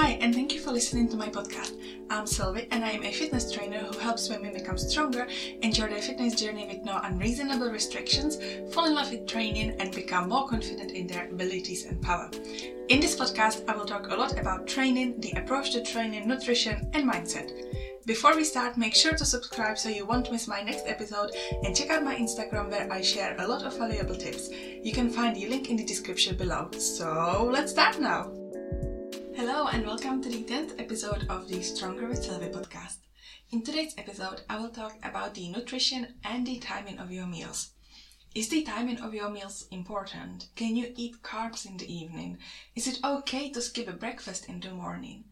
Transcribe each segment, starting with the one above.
Hi, and thank you for listening to my podcast. I'm Silvie, and I am a fitness trainer who helps women become stronger, enjoy their fitness journey with no unreasonable restrictions, fall in love with training, and become more confident in their abilities and power. In this podcast, I will talk a lot about training, the approach to training, nutrition, and mindset. Before we start, make sure to subscribe so you won't miss my next episode and check out my Instagram where I share a lot of valuable tips. You can find the link in the description below. So let's start now! Hello and welcome to the 10th episode of the Stronger with Silvie podcast. In today's episode, I will talk about the nutrition and the timing of your meals. Is the timing of your meals important? Can you eat carbs in the evening? Is it okay to skip a breakfast in the morning?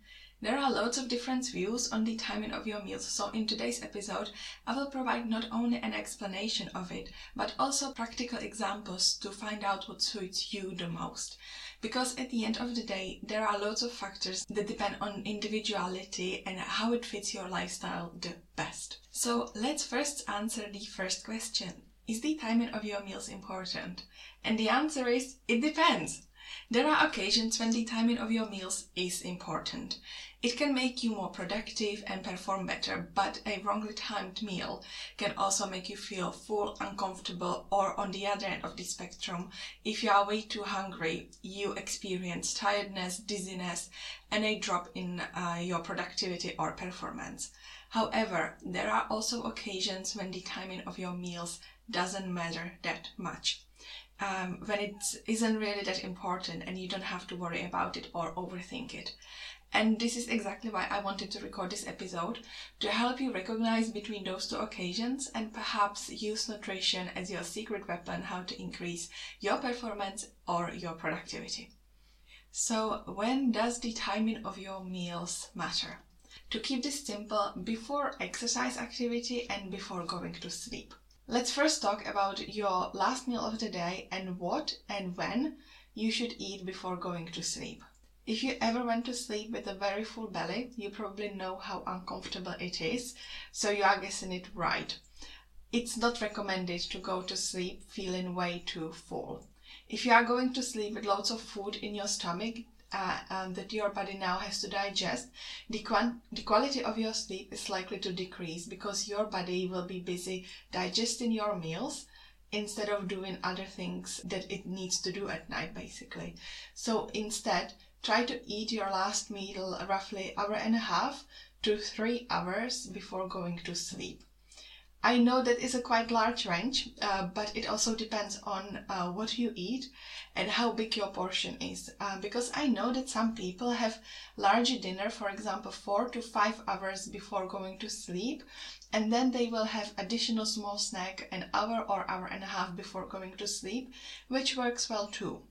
There are loads of different views on the timing of your meals, so in today's episode, I will provide not only an explanation of it, but also practical examples to find out what suits you the most. Because at the end of the day, there are loads of factors that depend on individuality and how it fits your lifestyle the best. So let's first answer the first question. Is the timing of your meals important? And the answer is, it depends. There are occasions when the timing of your meals is important. It can make you more productive and perform better, but a wrongly timed meal can also make you feel full, uncomfortable, or on the other end of the spectrum, if you are way too hungry, you experience tiredness, dizziness, and a drop in uh, your productivity or performance. However, there are also occasions when the timing of your meals doesn't matter that much um, when it isn't really that important and you don't have to worry about it or overthink it. And this is exactly why I wanted to record this episode to help you recognize between those two occasions and perhaps use nutrition as your secret weapon how to increase your performance or your productivity. So, when does the timing of your meals matter? To keep this simple, before exercise activity and before going to sleep. Let's first talk about your last meal of the day and what and when you should eat before going to sleep. If you ever went to sleep with a very full belly, you probably know how uncomfortable it is, so you are guessing it right. It's not recommended to go to sleep feeling way too full. If you are going to sleep with lots of food in your stomach, uh, um, that your body now has to digest, the, the quality of your sleep is likely to decrease because your body will be busy digesting your meals instead of doing other things that it needs to do at night basically. So instead try to eat your last meal roughly hour and a half to three hours before going to sleep I know that is a quite large range, uh, but it also depends on uh, what you eat and how big your portion is. Uh, because I know that some people have larger dinner, for example, four to five hours before going to sleep, and then they will have additional small snack an hour or hour and a half before going to sleep, which works well too.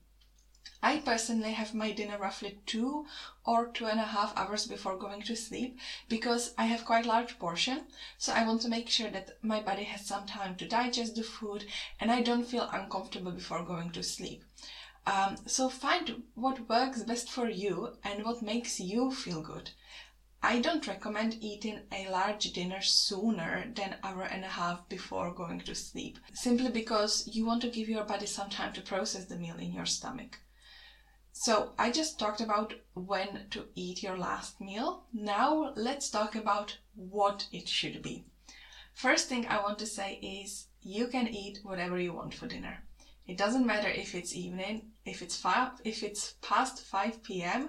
I personally have my dinner roughly two or two and a half hours before going to sleep because I have quite large portion. So I want to make sure that my body has some time to digest the food and I don't feel uncomfortable before going to sleep. Um, so find what works best for you and what makes you feel good. I don't recommend eating a large dinner sooner than hour and a half before going to sleep, simply because you want to give your body some time to process the meal in your stomach. So I just talked about when to eat your last meal. Now let's talk about what it should be. First thing I want to say is you can eat whatever you want for dinner. It doesn't matter if it's evening, if it's five, if it's past 5 p.m.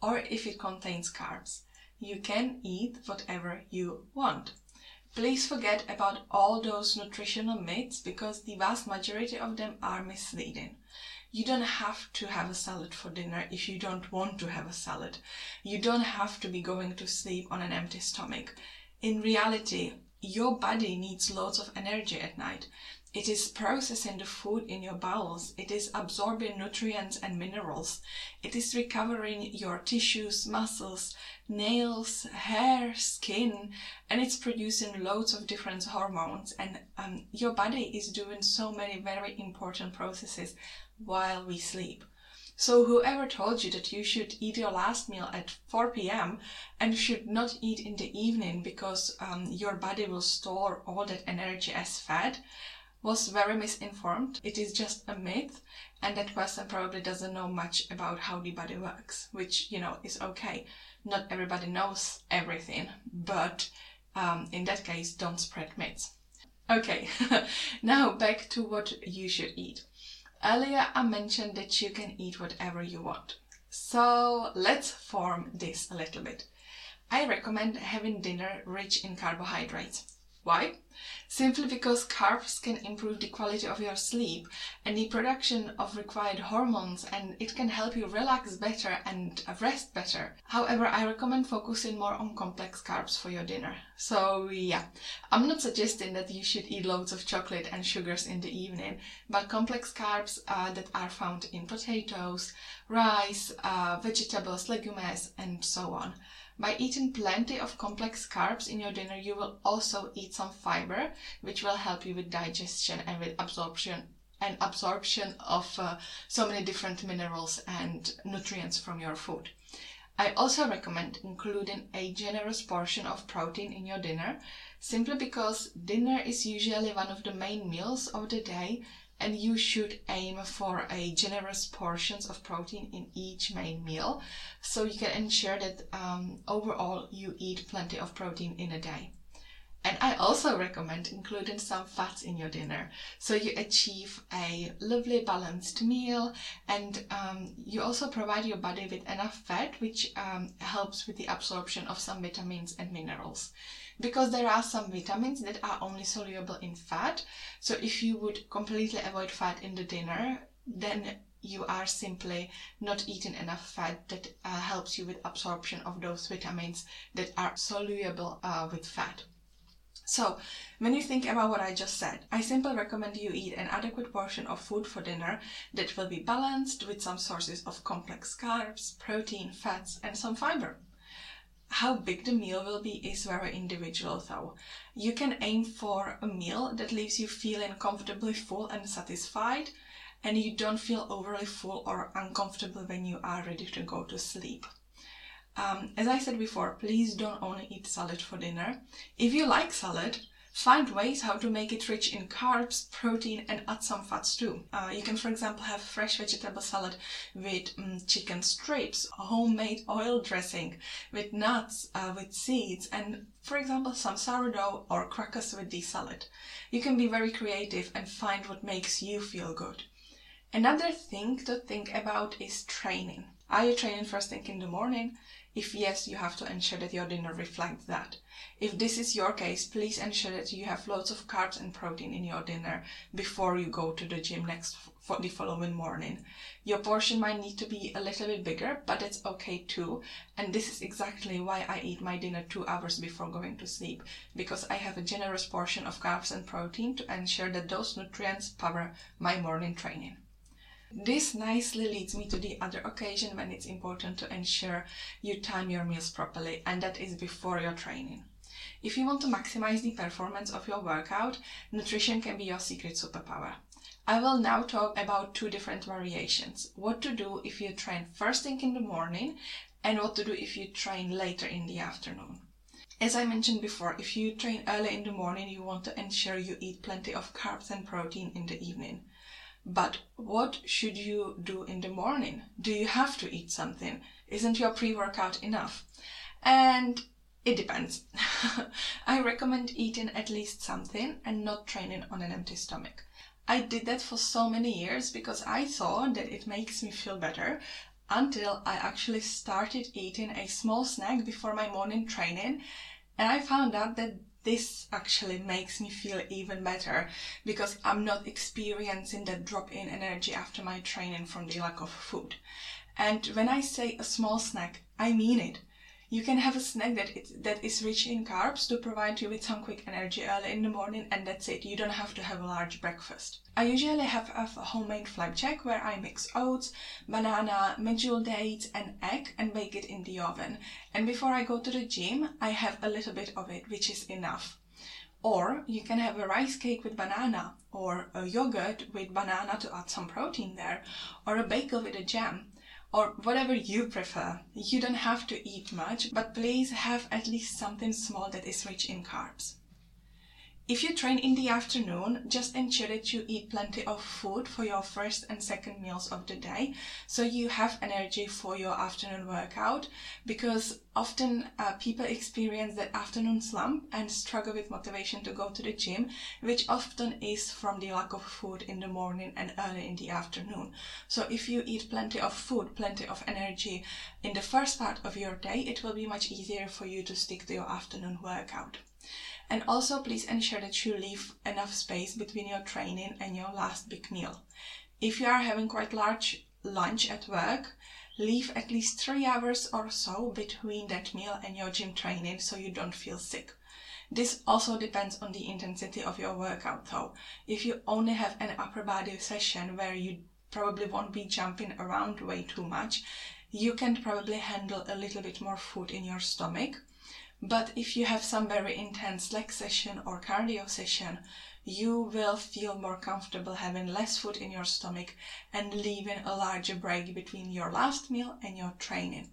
or if it contains carbs. You can eat whatever you want. Please forget about all those nutritional myths because the vast majority of them are misleading. You don't have to have a salad for dinner if you don't want to have a salad. You don't have to be going to sleep on an empty stomach. In reality, your body needs lots of energy at night. It is processing the food in your bowels. It is absorbing nutrients and minerals. It is recovering your tissues, muscles, nails, hair, skin, and it's producing loads of different hormones. And um, your body is doing so many very important processes while we sleep. So whoever told you that you should eat your last meal at 4 p.m. and should not eat in the evening because um, your body will store all that energy as fat, was very misinformed. It is just a myth, and that person probably doesn't know much about how the body works, which, you know, is okay. Not everybody knows everything, but um, in that case, don't spread myths. Okay, now back to what you should eat. Earlier, I mentioned that you can eat whatever you want. So let's form this a little bit. I recommend having dinner rich in carbohydrates. Why? Simply because carbs can improve the quality of your sleep and the production of required hormones and it can help you relax better and rest better. However, I recommend focusing more on complex carbs for your dinner. So yeah, I'm not suggesting that you should eat loads of chocolate and sugars in the evening, but complex carbs uh, that are found in potatoes, rice, uh, vegetables, legumes and so on. By eating plenty of complex carbs in your dinner, you will also eat some fiber, which will help you with digestion and with absorption and absorption of uh, so many different minerals and nutrients from your food. I also recommend including a generous portion of protein in your dinner, simply because dinner is usually one of the main meals of the day and you should aim for a generous portions of protein in each main meal so you can ensure that um, overall you eat plenty of protein in a day. And I also recommend including some fats in your dinner so you achieve a lovely balanced meal and um, you also provide your body with enough fat which um, helps with the absorption of some vitamins and minerals because there are some vitamins that are only soluble in fat. So if you would completely avoid fat in the dinner, then you are simply not eating enough fat that uh, helps you with absorption of those vitamins that are soluble uh, with fat. So, when you think about what I just said, I simply recommend you eat an adequate portion of food for dinner that will be balanced with some sources of complex carbs, protein, fats, and some fiber. How big the meal will be is very individual though. You can aim for a meal that leaves you feeling comfortably full and satisfied and you don't feel overly full or uncomfortable when you are ready to go to sleep. Um, as I said before, please don't only eat salad for dinner. If you like salad, Find ways how to make it rich in carbs, protein, and add some fats too. Uh, you can, for example, have fresh vegetable salad with um, chicken strips, homemade oil dressing, with nuts, uh, with seeds, and, for example, some sourdough or crackers with the salad. You can be very creative and find what makes you feel good. Another thing to think about is training. Are you training first thing in the morning? If yes, you have to ensure that your dinner reflects that. If this is your case, please ensure that you have loads of carbs and protein in your dinner before you go to the gym next for the following morning. Your portion might need to be a little bit bigger, but it's okay too. And this is exactly why I eat my dinner two hours before going to sleep, because I have a generous portion of carbs and protein to ensure that those nutrients power my morning training. This nicely leads me to the other occasion when it's important to ensure you time your meals properly, and that is before your training. If you want to maximize the performance of your workout, nutrition can be your secret superpower. I will now talk about two different variations. What to do if you train first thing in the morning and what to do if you train later in the afternoon. As I mentioned before, if you train early in the morning, you want to ensure you eat plenty of carbs and protein in the evening. But what should you do in the morning? Do you have to eat something? Isn't your pre workout enough? And it depends. I recommend eating at least something and not training on an empty stomach. I did that for so many years because I thought that it makes me feel better until I actually started eating a small snack before my morning training and I found out that this actually makes me feel even better because I'm not experiencing that drop in energy after my training from the lack of food. And when I say a small snack, I mean it. You can have a snack that it, that is rich in carbs to provide you with some quick energy early in the morning, and that's it. You don't have to have a large breakfast. I usually have a homemade flapjack where I mix oats, banana, medjool dates, and egg and bake it in the oven. And before I go to the gym, I have a little bit of it, which is enough. Or you can have a rice cake with banana, or a yogurt with banana to add some protein there, or a bagel with a jam or whatever you prefer. You don't have to eat much, but please have at least something small that is rich in carbs. If you train in the afternoon, just ensure that you eat plenty of food for your first and second meals of the day so you have energy for your afternoon workout because often uh, people experience that afternoon slump and struggle with motivation to go to the gym, which often is from the lack of food in the morning and early in the afternoon. So if you eat plenty of food, plenty of energy in the first part of your day, it will be much easier for you to stick to your afternoon workout. And also please ensure that you leave enough space between your training and your last big meal. If you are having quite large lunch at work, leave at least three hours or so between that meal and your gym training so you don't feel sick. This also depends on the intensity of your workout though. If you only have an upper body session where you probably won't be jumping around way too much, you can probably handle a little bit more food in your stomach but if you have some very intense leg session or cardio session, you will feel more comfortable having less food in your stomach and leaving a larger break between your last meal and your training.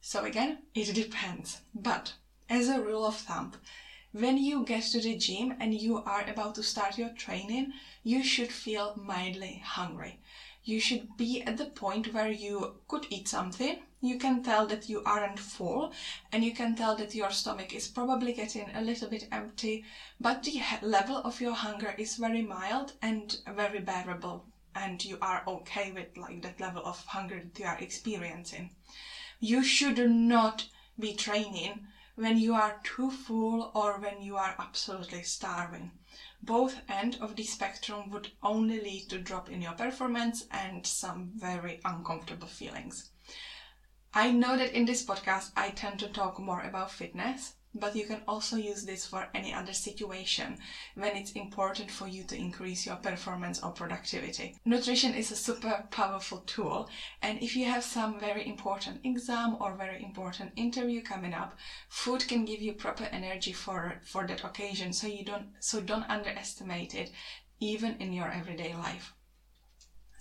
So again, it depends. But as a rule of thumb, when you get to the gym and you are about to start your training, you should feel mildly hungry. You should be at the point where you could eat something you can tell that you aren't full and you can tell that your stomach is probably getting a little bit empty, but the level of your hunger is very mild and very bearable and you are okay with like that level of hunger that you are experiencing. You should not be training when you are too full or when you are absolutely starving. Both end of the spectrum would only lead to drop in your performance and some very uncomfortable feelings. I know that in this podcast I tend to talk more about fitness, but you can also use this for any other situation when it's important for you to increase your performance or productivity. Nutrition is a super powerful tool, and if you have some very important exam or very important interview coming up, food can give you proper energy for for that occasion. So you don't so don't underestimate it, even in your everyday life.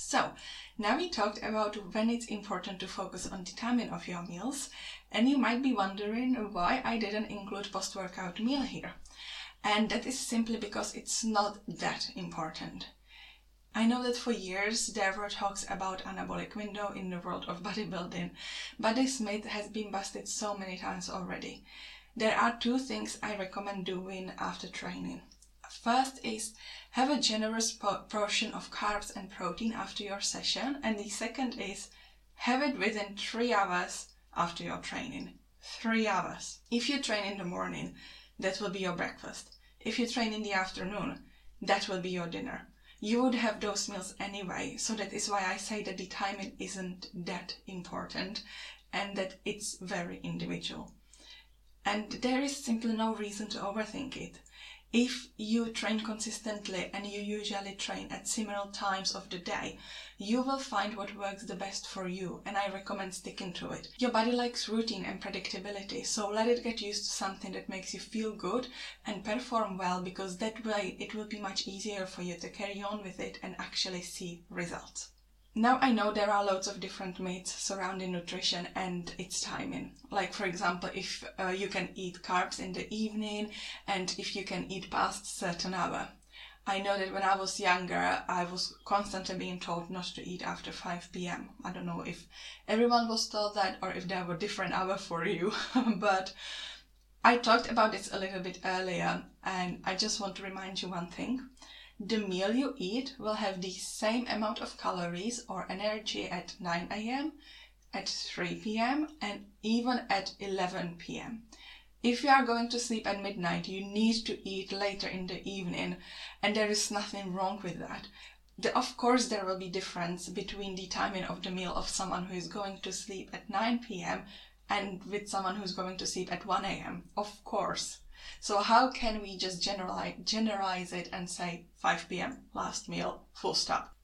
So, now we talked about when it's important to focus on the timing of your meals, and you might be wondering why I didn't include post-workout meal here. And that is simply because it's not that important. I know that for years there were talks about anabolic window in the world of bodybuilding, but this myth has been busted so many times already. There are two things I recommend doing after training. First is have a generous portion of carbs and protein after your session. And the second is have it within three hours after your training. Three hours. If you train in the morning, that will be your breakfast. If you train in the afternoon, that will be your dinner. You would have those meals anyway, so that is why I say that the timing isn't that important and that it's very individual. And there is simply no reason to overthink it if you train consistently and you usually train at similar times of the day, you will find what works the best for you and I recommend sticking to it. Your body likes routine and predictability, so let it get used to something that makes you feel good and perform well because that way it will be much easier for you to carry on with it and actually see results. Now I know there are loads of different myths surrounding nutrition and its timing. Like for example, if uh, you can eat carbs in the evening and if you can eat past certain hour. I know that when I was younger, I was constantly being told not to eat after 5 p.m. I don't know if everyone was told that or if there were different hours for you, but I talked about this a little bit earlier and I just want to remind you one thing the meal you eat will have the same amount of calories or energy at 9 a.m., at 3 p.m., and even at 11 p.m. If you are going to sleep at midnight, you need to eat later in the evening, and there is nothing wrong with that. The, of course, there will be difference between the timing of the meal of someone who is going to sleep at 9 p.m. and with someone who's going to sleep at 1 a.m. Of course. So how can we just generalize, generalize it and say 5 p.m. last meal, full stop?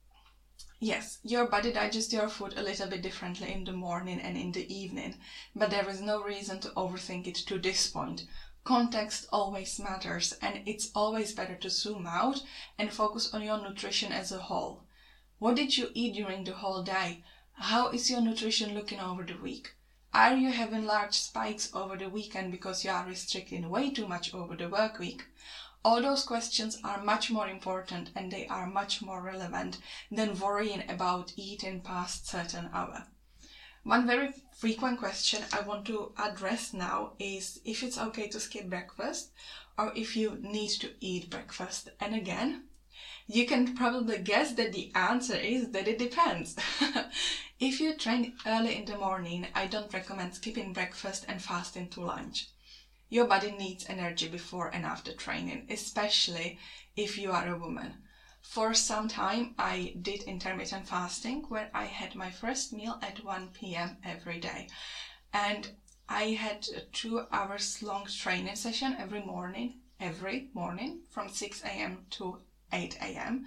Yes, your body digests your food a little bit differently in the morning and in the evening, but there is no reason to overthink it to this point. Context always matters, and it's always better to zoom out and focus on your nutrition as a whole. What did you eat during the whole day? How is your nutrition looking over the week? Are you having large spikes over the weekend because you are restricting way too much over the work week? All those questions are much more important and they are much more relevant than worrying about eating past certain hour. One very frequent question I want to address now is if it's okay to skip breakfast or if you need to eat breakfast. And again, you can probably guess that the answer is that it depends. if you train early in the morning, I don't recommend skipping breakfast and fasting to lunch. Your body needs energy before and after training, especially if you are a woman. For some time, I did intermittent fasting where I had my first meal at 1 p.m. every day. And I had a two hours long training session every morning, every morning from 6 a.m. to 8 a.m.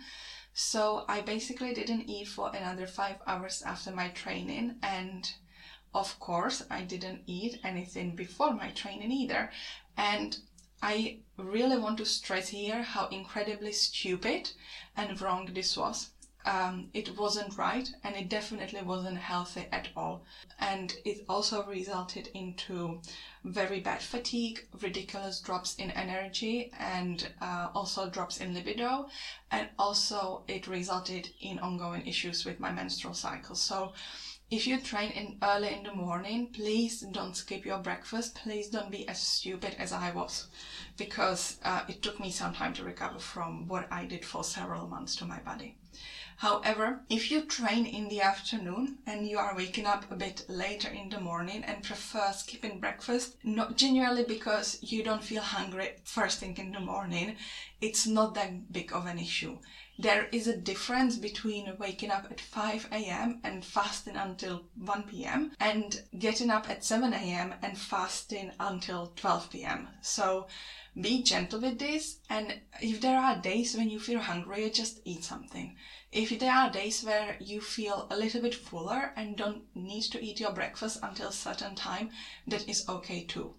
So I basically didn't eat for another five hours after my training. And of course, I didn't eat anything before my training either. And I really want to stress here how incredibly stupid and wrong this was um, it wasn't right and it definitely wasn't healthy at all and it also resulted into very bad fatigue ridiculous drops in energy and uh, also drops in libido and also it resulted in ongoing issues with my menstrual cycle so if you train in early in the morning, please don't skip your breakfast. Please don't be as stupid as I was, because uh, it took me some time to recover from what I did for several months to my body. However, if you train in the afternoon and you are waking up a bit later in the morning and prefer skipping breakfast, not generally because you don't feel hungry first thing in the morning, it's not that big of an issue. There is a difference between waking up at 5 a.m. and fasting until 1 p.m. and getting up at 7 a.m. and fasting until 12 p.m. So be gentle with this and if there are days when you feel hungry, just eat something. If there are days where you feel a little bit fuller and don't need to eat your breakfast until a certain time, that is okay too.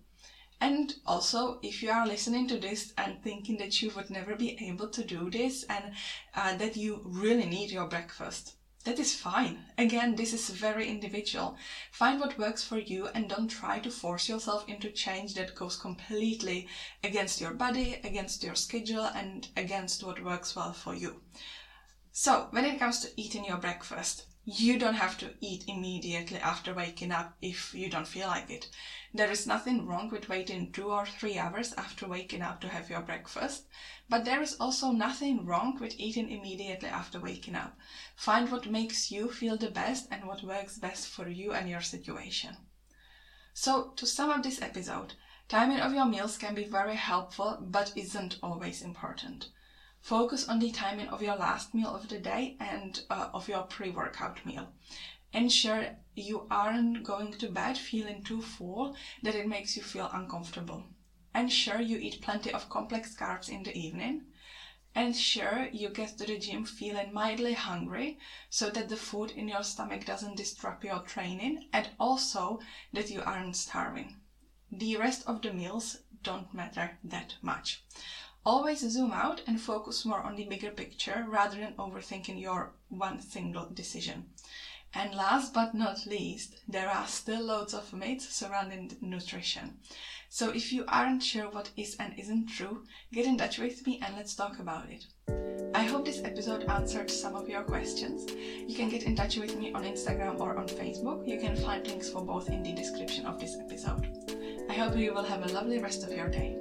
And also, if you are listening to this and thinking that you would never be able to do this and uh, that you really need your breakfast, that is fine. Again, this is very individual. Find what works for you and don't try to force yourself into change that goes completely against your body, against your schedule, and against what works well for you. So, when it comes to eating your breakfast, you don't have to eat immediately after waking up if you don't feel like it. There is nothing wrong with waiting two or three hours after waking up to have your breakfast, but there is also nothing wrong with eating immediately after waking up. Find what makes you feel the best and what works best for you and your situation. So, to sum up this episode, timing of your meals can be very helpful but isn't always important. Focus on the timing of your last meal of the day and uh, of your pre workout meal. Ensure you aren't going to bed feeling too full that it makes you feel uncomfortable. Ensure you eat plenty of complex carbs in the evening. Ensure you get to the gym feeling mildly hungry so that the food in your stomach doesn't disrupt your training and also that you aren't starving. The rest of the meals don't matter that much. Always zoom out and focus more on the bigger picture rather than overthinking your one single decision. And last but not least, there are still loads of myths surrounding nutrition. So if you aren't sure what is and isn't true, get in touch with me and let's talk about it. I hope this episode answered some of your questions. You can get in touch with me on Instagram or on Facebook. You can find links for both in the description of this episode. I hope you will have a lovely rest of your day.